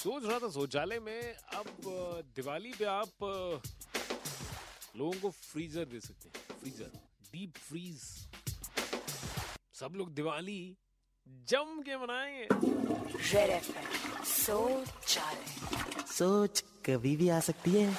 सोच रहा था शौचालय में अब दिवाली पे आप लोगों को फ्रीजर दे सकते हैं। फ्रीजर डीप फ्रीज सब लोग दिवाली जम के मनाएँगे। सोच सोच कभी भी आ सकती है।